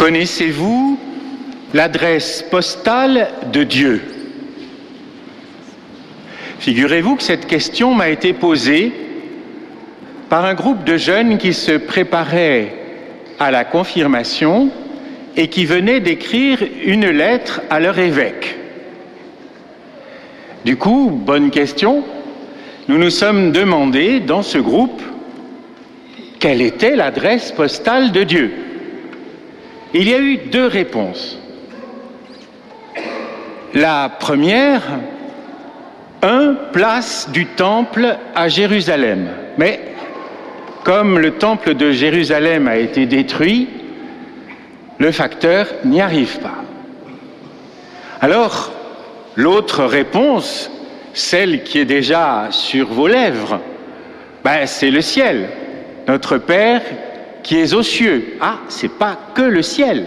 Connaissez-vous l'adresse postale de Dieu? Figurez-vous que cette question m'a été posée par un groupe de jeunes qui se préparaient à la confirmation et qui venaient d'écrire une lettre à leur évêque. Du coup, bonne question, nous nous sommes demandé dans ce groupe quelle était l'adresse postale de Dieu? Il y a eu deux réponses. La première, un place du temple à Jérusalem. Mais comme le temple de Jérusalem a été détruit, le facteur n'y arrive pas. Alors, l'autre réponse, celle qui est déjà sur vos lèvres, ben, c'est le ciel. Notre Père qui est aux cieux. Ah, c'est pas que le ciel.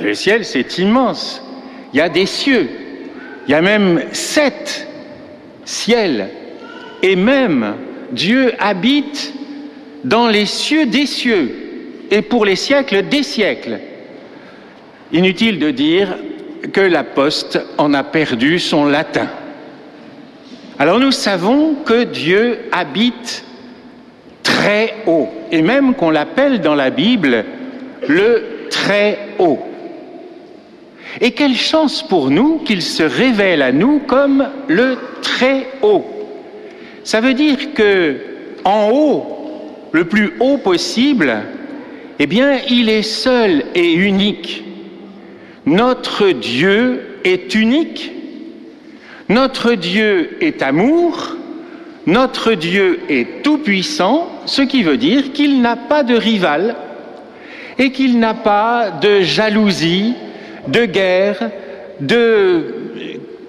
Le ciel, c'est immense. Il y a des cieux. Il y a même sept ciels. Et même Dieu habite dans les cieux des cieux et pour les siècles des siècles. Inutile de dire que la poste en a perdu son latin. Alors nous savons que Dieu habite très haut, et même qu'on l'appelle dans la Bible le très haut. Et quelle chance pour nous qu'il se révèle à nous comme le très haut. Ça veut dire que en haut, le plus haut possible, eh bien, il est seul et unique. Notre Dieu est unique. Notre Dieu est amour. Notre Dieu est tout-puissant, ce qui veut dire qu'il n'a pas de rival et qu'il n'a pas de jalousie, de guerre, de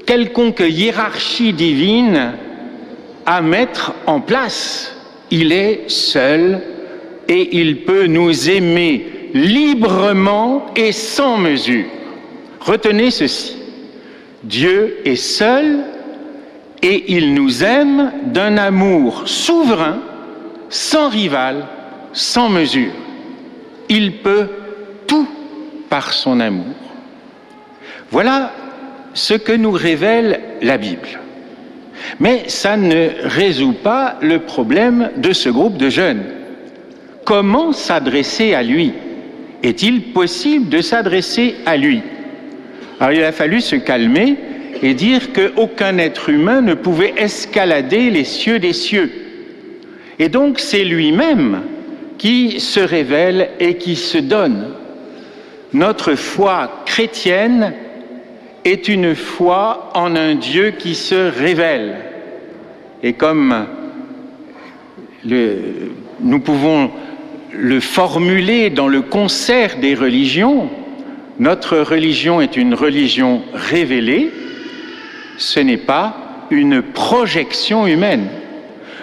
quelconque hiérarchie divine à mettre en place. Il est seul et il peut nous aimer librement et sans mesure. Retenez ceci. Dieu est seul et il nous aime d'un amour souverain, sans rival, sans mesure. Il peut tout par son amour. Voilà ce que nous révèle la Bible. Mais ça ne résout pas le problème de ce groupe de jeunes. Comment s'adresser à lui? Est-il possible de s'adresser à lui? Alors il a fallu se calmer et dire qu'aucun être humain ne pouvait escalader les cieux des cieux. Et donc c'est lui-même qui se révèle et qui se donne. Notre foi chrétienne est une foi en un Dieu qui se révèle. Et comme nous pouvons le formuler dans le concert des religions, notre religion est une religion révélée, ce n'est pas une projection humaine.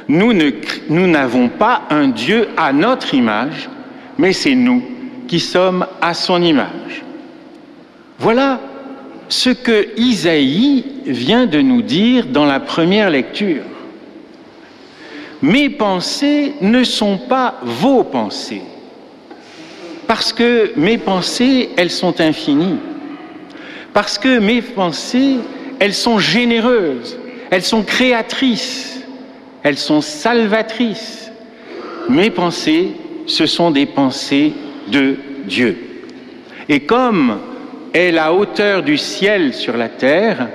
Nous n'avons pas un Dieu à notre image, mais c'est nous qui sommes à son image. Voilà ce que Isaïe vient de nous dire dans la première lecture. Mes pensées ne sont pas vos pensées, parce que mes pensées, elles sont infinies, parce que mes pensées, elles sont généreuses, elles sont créatrices, elles sont salvatrices. Mes pensées, ce sont des pensées de Dieu. Et comme est la hauteur du ciel sur la terre,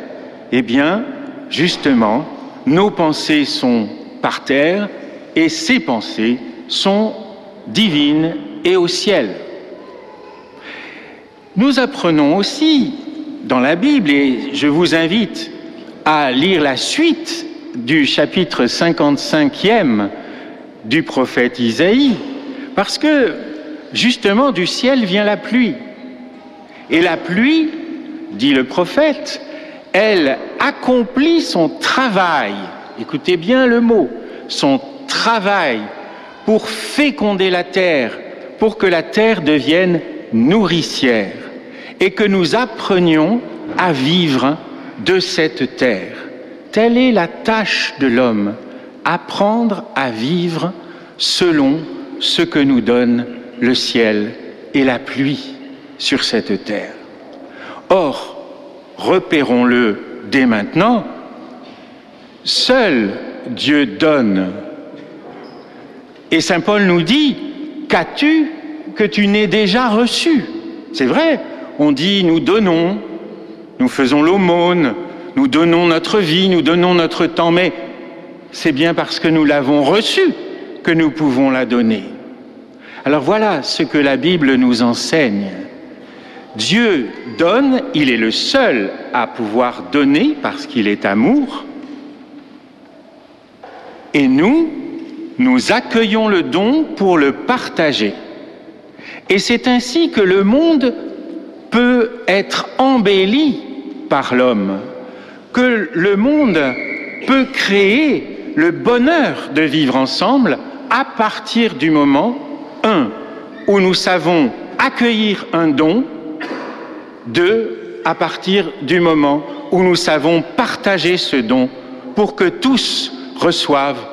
eh bien, justement, nos pensées sont par terre et ces pensées sont divines et au ciel. Nous apprenons aussi dans la Bible, et je vous invite à lire la suite du chapitre 55e du prophète Isaïe, parce que justement du ciel vient la pluie. Et la pluie, dit le prophète, elle accomplit son travail, écoutez bien le mot, son travail pour féconder la terre, pour que la terre devienne nourricière et que nous apprenions à vivre de cette terre. Telle est la tâche de l'homme, apprendre à vivre selon ce que nous donne le ciel et la pluie sur cette terre. Or, repérons-le dès maintenant, seul Dieu donne. Et Saint Paul nous dit, qu'as-tu que tu n'aies déjà reçu? C'est vrai, on dit nous donnons, nous faisons l'aumône, nous donnons notre vie, nous donnons notre temps, mais c'est bien parce que nous l'avons reçu que nous pouvons la donner. Alors voilà ce que la Bible nous enseigne. Dieu donne, il est le seul à pouvoir donner parce qu'il est amour. Et nous, nous accueillons le don pour le partager. Et c'est ainsi que le monde peut être embelli par l'homme, que le monde peut créer le bonheur de vivre ensemble à partir du moment, un, où nous savons accueillir un don deux, à partir du moment où nous savons partager ce don pour que tous reçoivent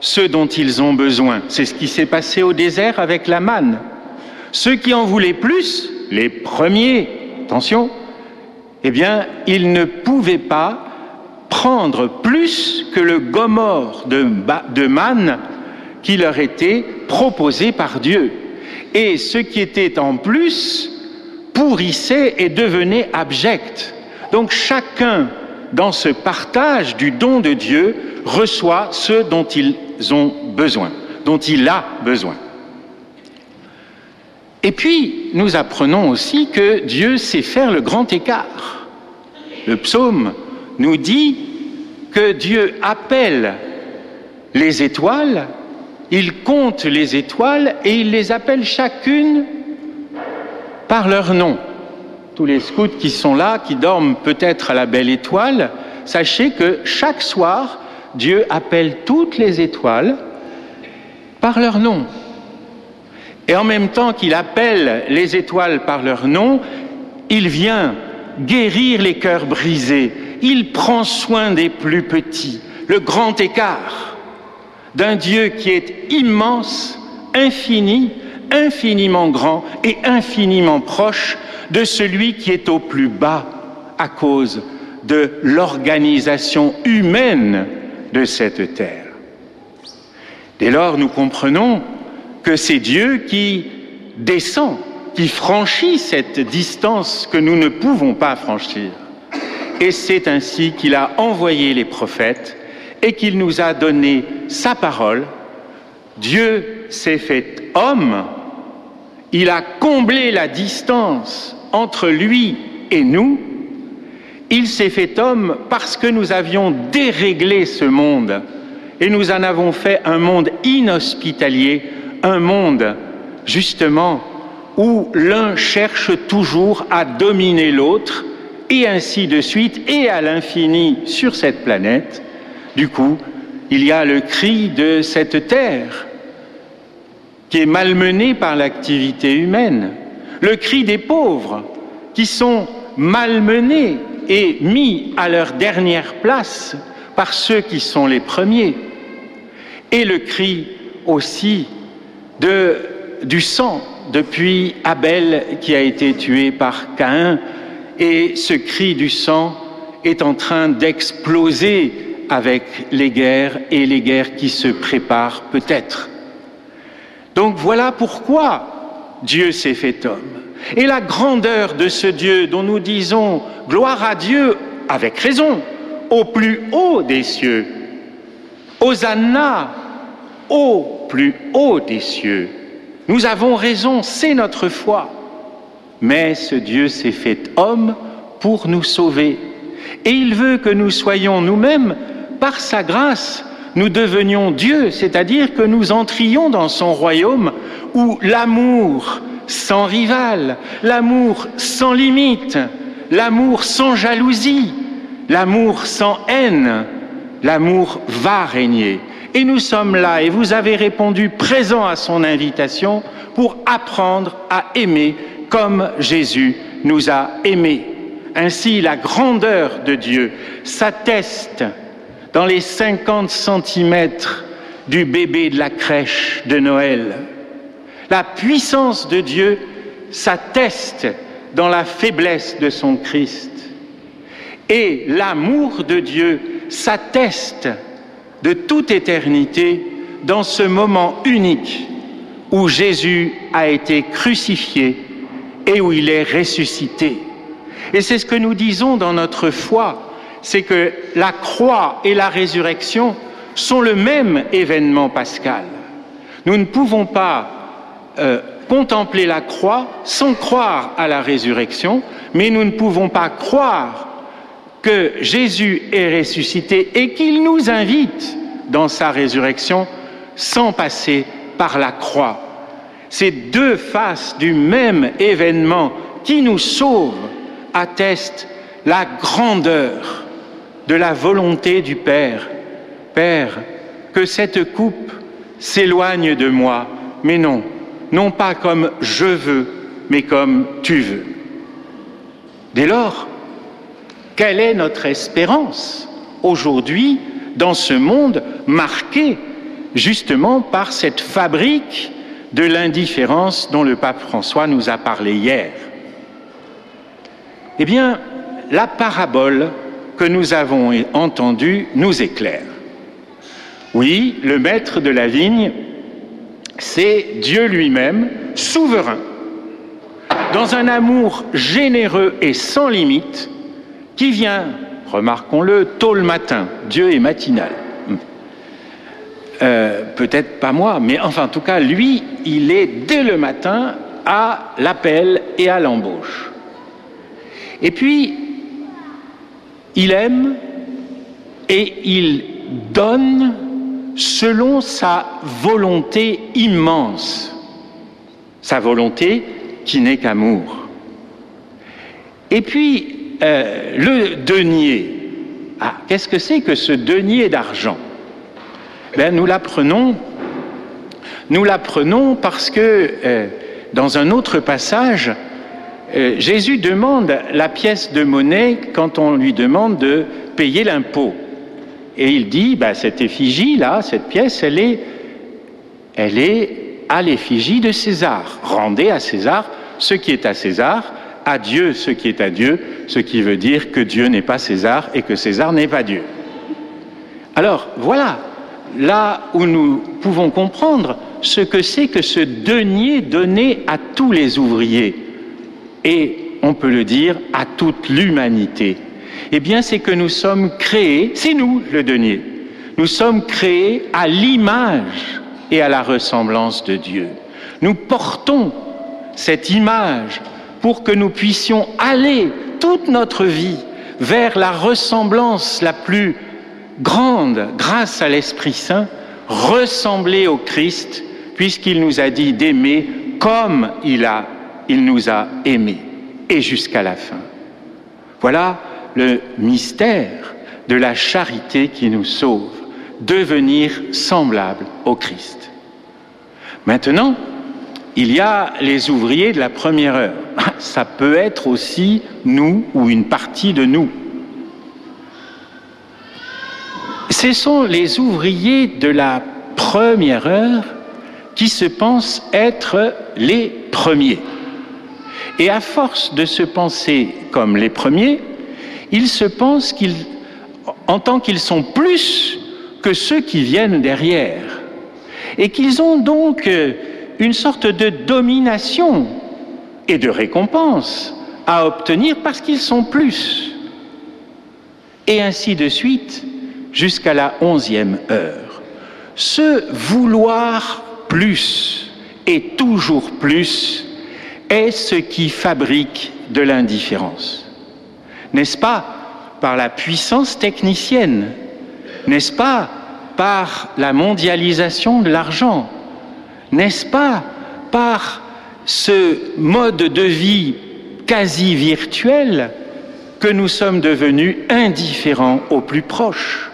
ce dont ils ont besoin. C'est ce qui s'est passé au désert avec la manne. Ceux qui en voulaient plus, les premiers, attention, eh bien, ils ne pouvaient pas prendre plus que le gomorre de, de manne qui leur était proposé par Dieu. Et ce qui était en plus pourrissait et devenait abject. Donc chacun, dans ce partage du don de Dieu, reçoit ce dont ils ont besoin, dont il a besoin. Et puis, nous apprenons aussi que Dieu sait faire le grand écart. Le psaume nous dit que Dieu appelle les étoiles, il compte les étoiles et il les appelle chacune par leur nom. Tous les scouts qui sont là, qui dorment peut-être à la belle étoile, sachez que chaque soir, Dieu appelle toutes les étoiles par leur nom. Et en même temps qu'il appelle les étoiles par leur nom, il vient guérir les cœurs brisés. Il prend soin des plus petits. Le grand écart d'un Dieu qui est immense, infini, infiniment grand et infiniment proche de celui qui est au plus bas à cause de l'organisation humaine de cette terre. Dès lors, nous comprenons que c'est Dieu qui descend, qui franchit cette distance que nous ne pouvons pas franchir. Et c'est ainsi qu'il a envoyé les prophètes et qu'il nous a donné sa parole. Dieu s'est fait homme il a comblé la distance entre lui et nous. Il s'est fait homme parce que nous avions déréglé ce monde et nous en avons fait un monde inhospitalier, un monde justement où l'un cherche toujours à dominer l'autre et ainsi de suite et à l'infini sur cette planète. Du coup, il y a le cri de cette terre qui est malmené par l'activité humaine, le cri des pauvres qui sont malmenés et mis à leur dernière place par ceux qui sont les premiers, et le cri aussi du sang depuis Abel qui a été tué par Caïn, et ce cri du sang est en train d'exploser avec les guerres et les guerres qui se préparent peut-être. Donc voilà pourquoi Dieu s'est fait homme. Et la grandeur de ce Dieu dont nous disons gloire à Dieu avec raison, au plus haut des cieux, Hosanna au plus haut des cieux. Nous avons raison, c'est notre foi. Mais ce Dieu s'est fait homme pour nous sauver. Et il veut que nous soyons nous-mêmes, par sa grâce, nous devenions Dieu, c'est-à-dire que nous entrions dans son royaume où l'amour sans rival, l'amour sans limite, l'amour sans jalousie, l'amour sans haine, l'amour va régner. Et nous sommes là, et vous avez répondu présent à son invitation pour apprendre à aimer comme Jésus nous a aimés. Ainsi, la grandeur de Dieu s'atteste dans les 50 centimètres du bébé de la crèche de Noël. La puissance de Dieu s'atteste dans la faiblesse de son Christ. Et l'amour de Dieu s'atteste de toute éternité dans ce moment unique où Jésus a été crucifié et où il est ressuscité. Et c'est ce que nous disons dans notre foi, c'est que la croix et la résurrection sont le même événement pascal. Nous ne pouvons pas euh, contempler la croix sans croire à la résurrection, mais nous ne pouvons pas croire que Jésus est ressuscité et qu'il nous invite dans sa résurrection sans passer par la croix. Ces deux faces du même événement qui nous sauve attestent la grandeur de la volonté du Père. Père, que cette coupe s'éloigne de moi, mais non, non pas comme je veux, mais comme tu veux. Dès lors, quelle est notre espérance aujourd'hui dans ce monde marqué justement par cette fabrique de l'indifférence dont le pape François nous a parlé hier? Eh bien, la parabole que nous avons entendue nous éclaire. Oui, le maître de la vigne, c'est Dieu lui-même, souverain, dans un amour généreux et sans limite, qui vient, remarquons-le, tôt le matin. Dieu est matinal. Euh, peut-être pas moi, mais enfin en tout cas, lui, il est dès le matin à l'appel et à l'embauche. Et puis, il aime et il donne selon sa volonté immense, sa volonté qui n'est qu'amour. Et puis, euh, le denier. Ah, qu'est-ce que c'est que ce denier d'argent? Ben, Nous l'apprenons nous l'apprenons parce que euh, dans un autre passage, euh, Jésus demande la pièce de monnaie quand on lui demande de payer l'impôt. Et il dit, bah, cette effigie-là, cette pièce, elle est, elle est à l'effigie de César. Rendez à César ce qui est à César, à Dieu ce qui est à Dieu, ce qui veut dire que Dieu n'est pas César et que César n'est pas Dieu. Alors voilà, là où nous pouvons comprendre ce que c'est que ce denier donné à tous les ouvriers et, on peut le dire, à toute l'humanité. Eh bien, c'est que nous sommes créés, c'est nous le denier, nous sommes créés à l'image et à la ressemblance de Dieu. Nous portons cette image pour que nous puissions aller toute notre vie vers la ressemblance la plus grande grâce à l'Esprit Saint, ressembler au Christ, puisqu'il nous a dit d'aimer comme il, a, nous a aimés, et jusqu'à la fin. Voilà le mystère de la charité qui nous sauve, devenir semblable au Christ. Maintenant, il y a les ouvriers de la première heure. Ça peut être aussi nous ou une partie de nous. Ce sont les ouvriers de la première heure qui se pensent être les premiers. Et à force de se penser comme les premiers, ils se pensent qu'ils, en qu'ils sont plus que ceux qui viennent derrière, et qu'ils ont donc euh, une sorte de domination et de récompense à obtenir parce qu'ils sont plus. Et ainsi de suite jusqu'à la onzième heure. Ce vouloir plus et toujours plus est ce qui fabrique de l'indifférence. N'est-ce pas par la puissance technicienne? N'est-ce pas par la mondialisation de l'argent? N'est-ce pas par ce mode de vie quasi virtuel que nous sommes devenus indifférents aux plus proches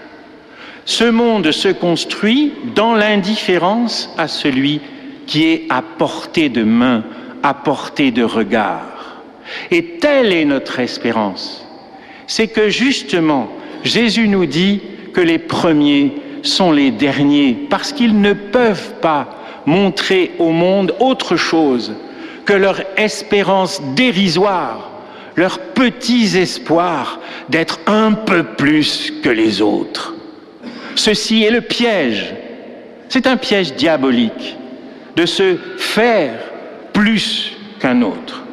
Ce monde se construit dans l'indifférence à celui qui est à portée de main, à portée de regard. Et telle est notre espérance. C'est que justement, Jésus nous dit que les premiers sont les derniers, parce qu'ils ne peuvent pas montrer au monde autre chose que leur espérance dérisoire, leurs petits espoirs d'être un peu plus que les autres. Ceci est le piège. C'est un piège diabolique de se faire plus qu'un autre.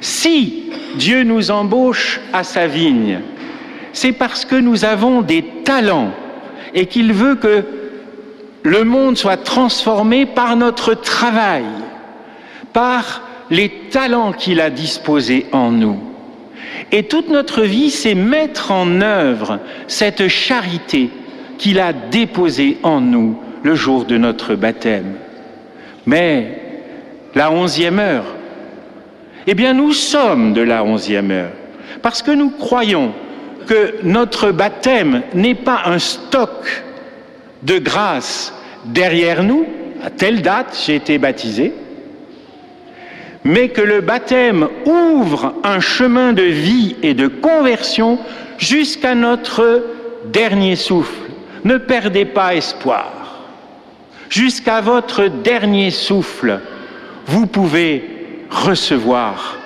Si Dieu nous embauche à sa vigne, c'est parce que nous avons des talents et qu'il veut que le monde soit transformé par notre travail, par les talents qu'il a disposés en nous. Et toute notre vie, c'est mettre en œuvre cette charité qu'il a déposée en nous le jour de notre baptême. Mais la onzième heure, eh bien nous sommes de la onzième heure, parce que nous croyons que notre baptême n'est pas un stock de grâce derrière nous, à telle date j'ai été baptisé, mais que le baptême ouvre un chemin de vie et de conversion jusqu'à notre dernier souffle. Ne perdez pas espoir. Jusqu'à votre dernier souffle, vous pouvez recevoir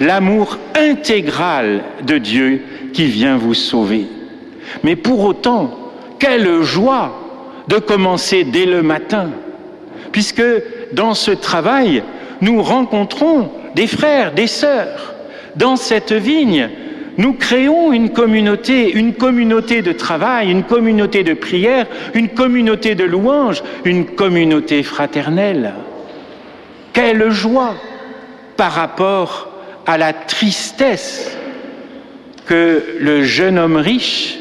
l'amour intégral de Dieu qui vient vous sauver. Mais pour autant, quelle joie de commencer dès le matin, puisque dans ce travail, nous rencontrons des frères, des sœurs. Dans cette vigne, nous créons une communauté, une communauté de travail, une communauté de prière, une communauté de louange, une communauté fraternelle. Quelle joie par rapport à la tristesse que le jeune homme riche,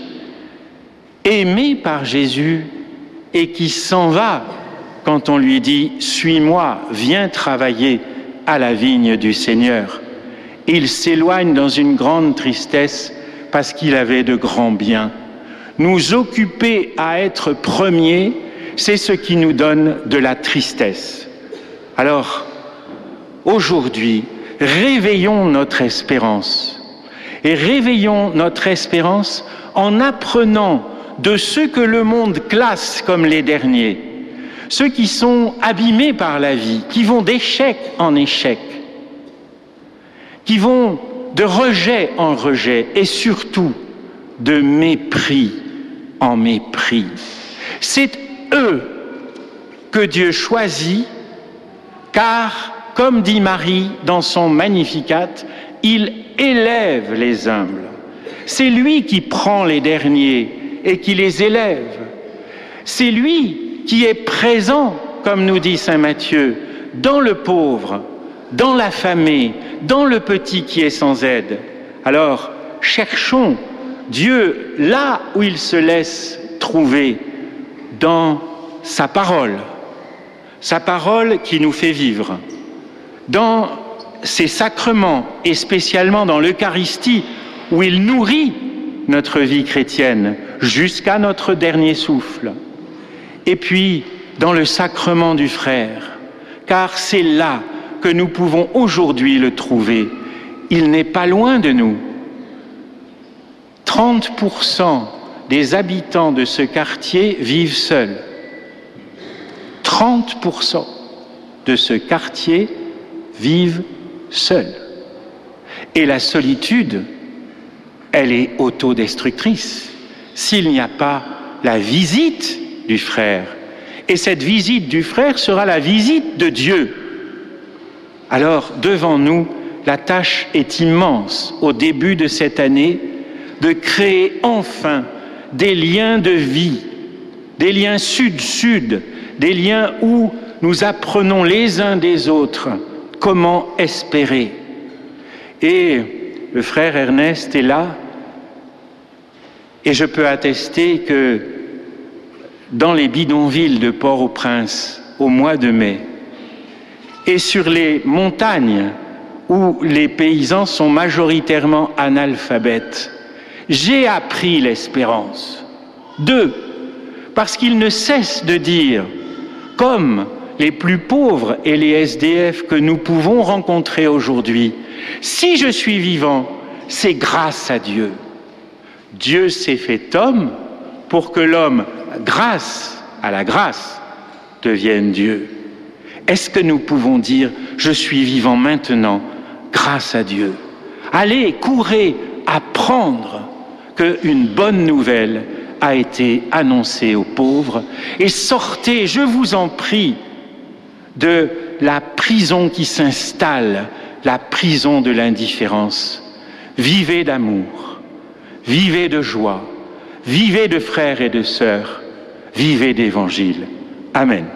aimé par Jésus et qui s'en va quand on lui dit ⁇ Suis-moi, viens travailler à la vigne du Seigneur ⁇ Il s'éloigne dans une grande tristesse parce qu'il avait de grands biens. Nous occuper à être premiers, c'est ce qui nous donne de la tristesse. Alors, aujourd'hui, réveillons notre espérance. Et réveillons notre espérance en apprenant de ceux que le monde classe comme les derniers, ceux qui sont abîmés par la vie, qui vont d'échec en échec, qui vont de rejet en rejet et surtout de mépris en mépris. C'est eux que Dieu choisit car comme dit Marie dans son Magnificat, il élève les humbles. C'est lui qui prend les derniers et qui les élève. C'est lui qui est présent, comme nous dit Saint Matthieu, dans le pauvre, dans l'affamé, dans le petit qui est sans aide. Alors, cherchons Dieu là où il se laisse trouver, dans sa parole, sa parole qui nous fait vivre dans ces sacrements et spécialement dans l'Eucharistie où il nourrit notre vie chrétienne jusqu'à notre dernier souffle. Et puis dans le sacrement du frère, car c'est là que nous pouvons aujourd'hui le trouver. Il n'est pas loin de nous. 30% des habitants de ce quartier vivent seuls. 30% de ce quartier vivent seuls. Et la solitude, elle est autodestructrice s'il n'y a pas la visite du frère. Et cette visite du frère sera la visite de Dieu. Alors, devant nous, la tâche est immense au début de cette année de créer enfin des liens de vie, des liens sud-sud, des liens où nous apprenons les uns des autres Comment espérer Et le frère Ernest est là, et je peux attester que dans les bidonvilles de Port-au-Prince, au mois de mai, et sur les montagnes où les paysans sont majoritairement analphabètes, j'ai appris l'espérance. Deux, parce qu'il ne cesse de dire, comme les plus pauvres et les SDF que nous pouvons rencontrer aujourd'hui, si je suis vivant, c'est grâce à Dieu. Dieu s'est fait homme pour que l'homme, grâce à la grâce, devienne Dieu. Est-ce que nous pouvons dire, je suis vivant maintenant grâce à Dieu? Allez, courez, apprendre qu'une bonne nouvelle a été annoncée aux pauvres et sortez, je vous en prie, de la prison qui s'installe, la prison de l'indifférence. Vivez d'amour, vivez de joie, vivez de frères et de sœurs, vivez d'évangile. Amen.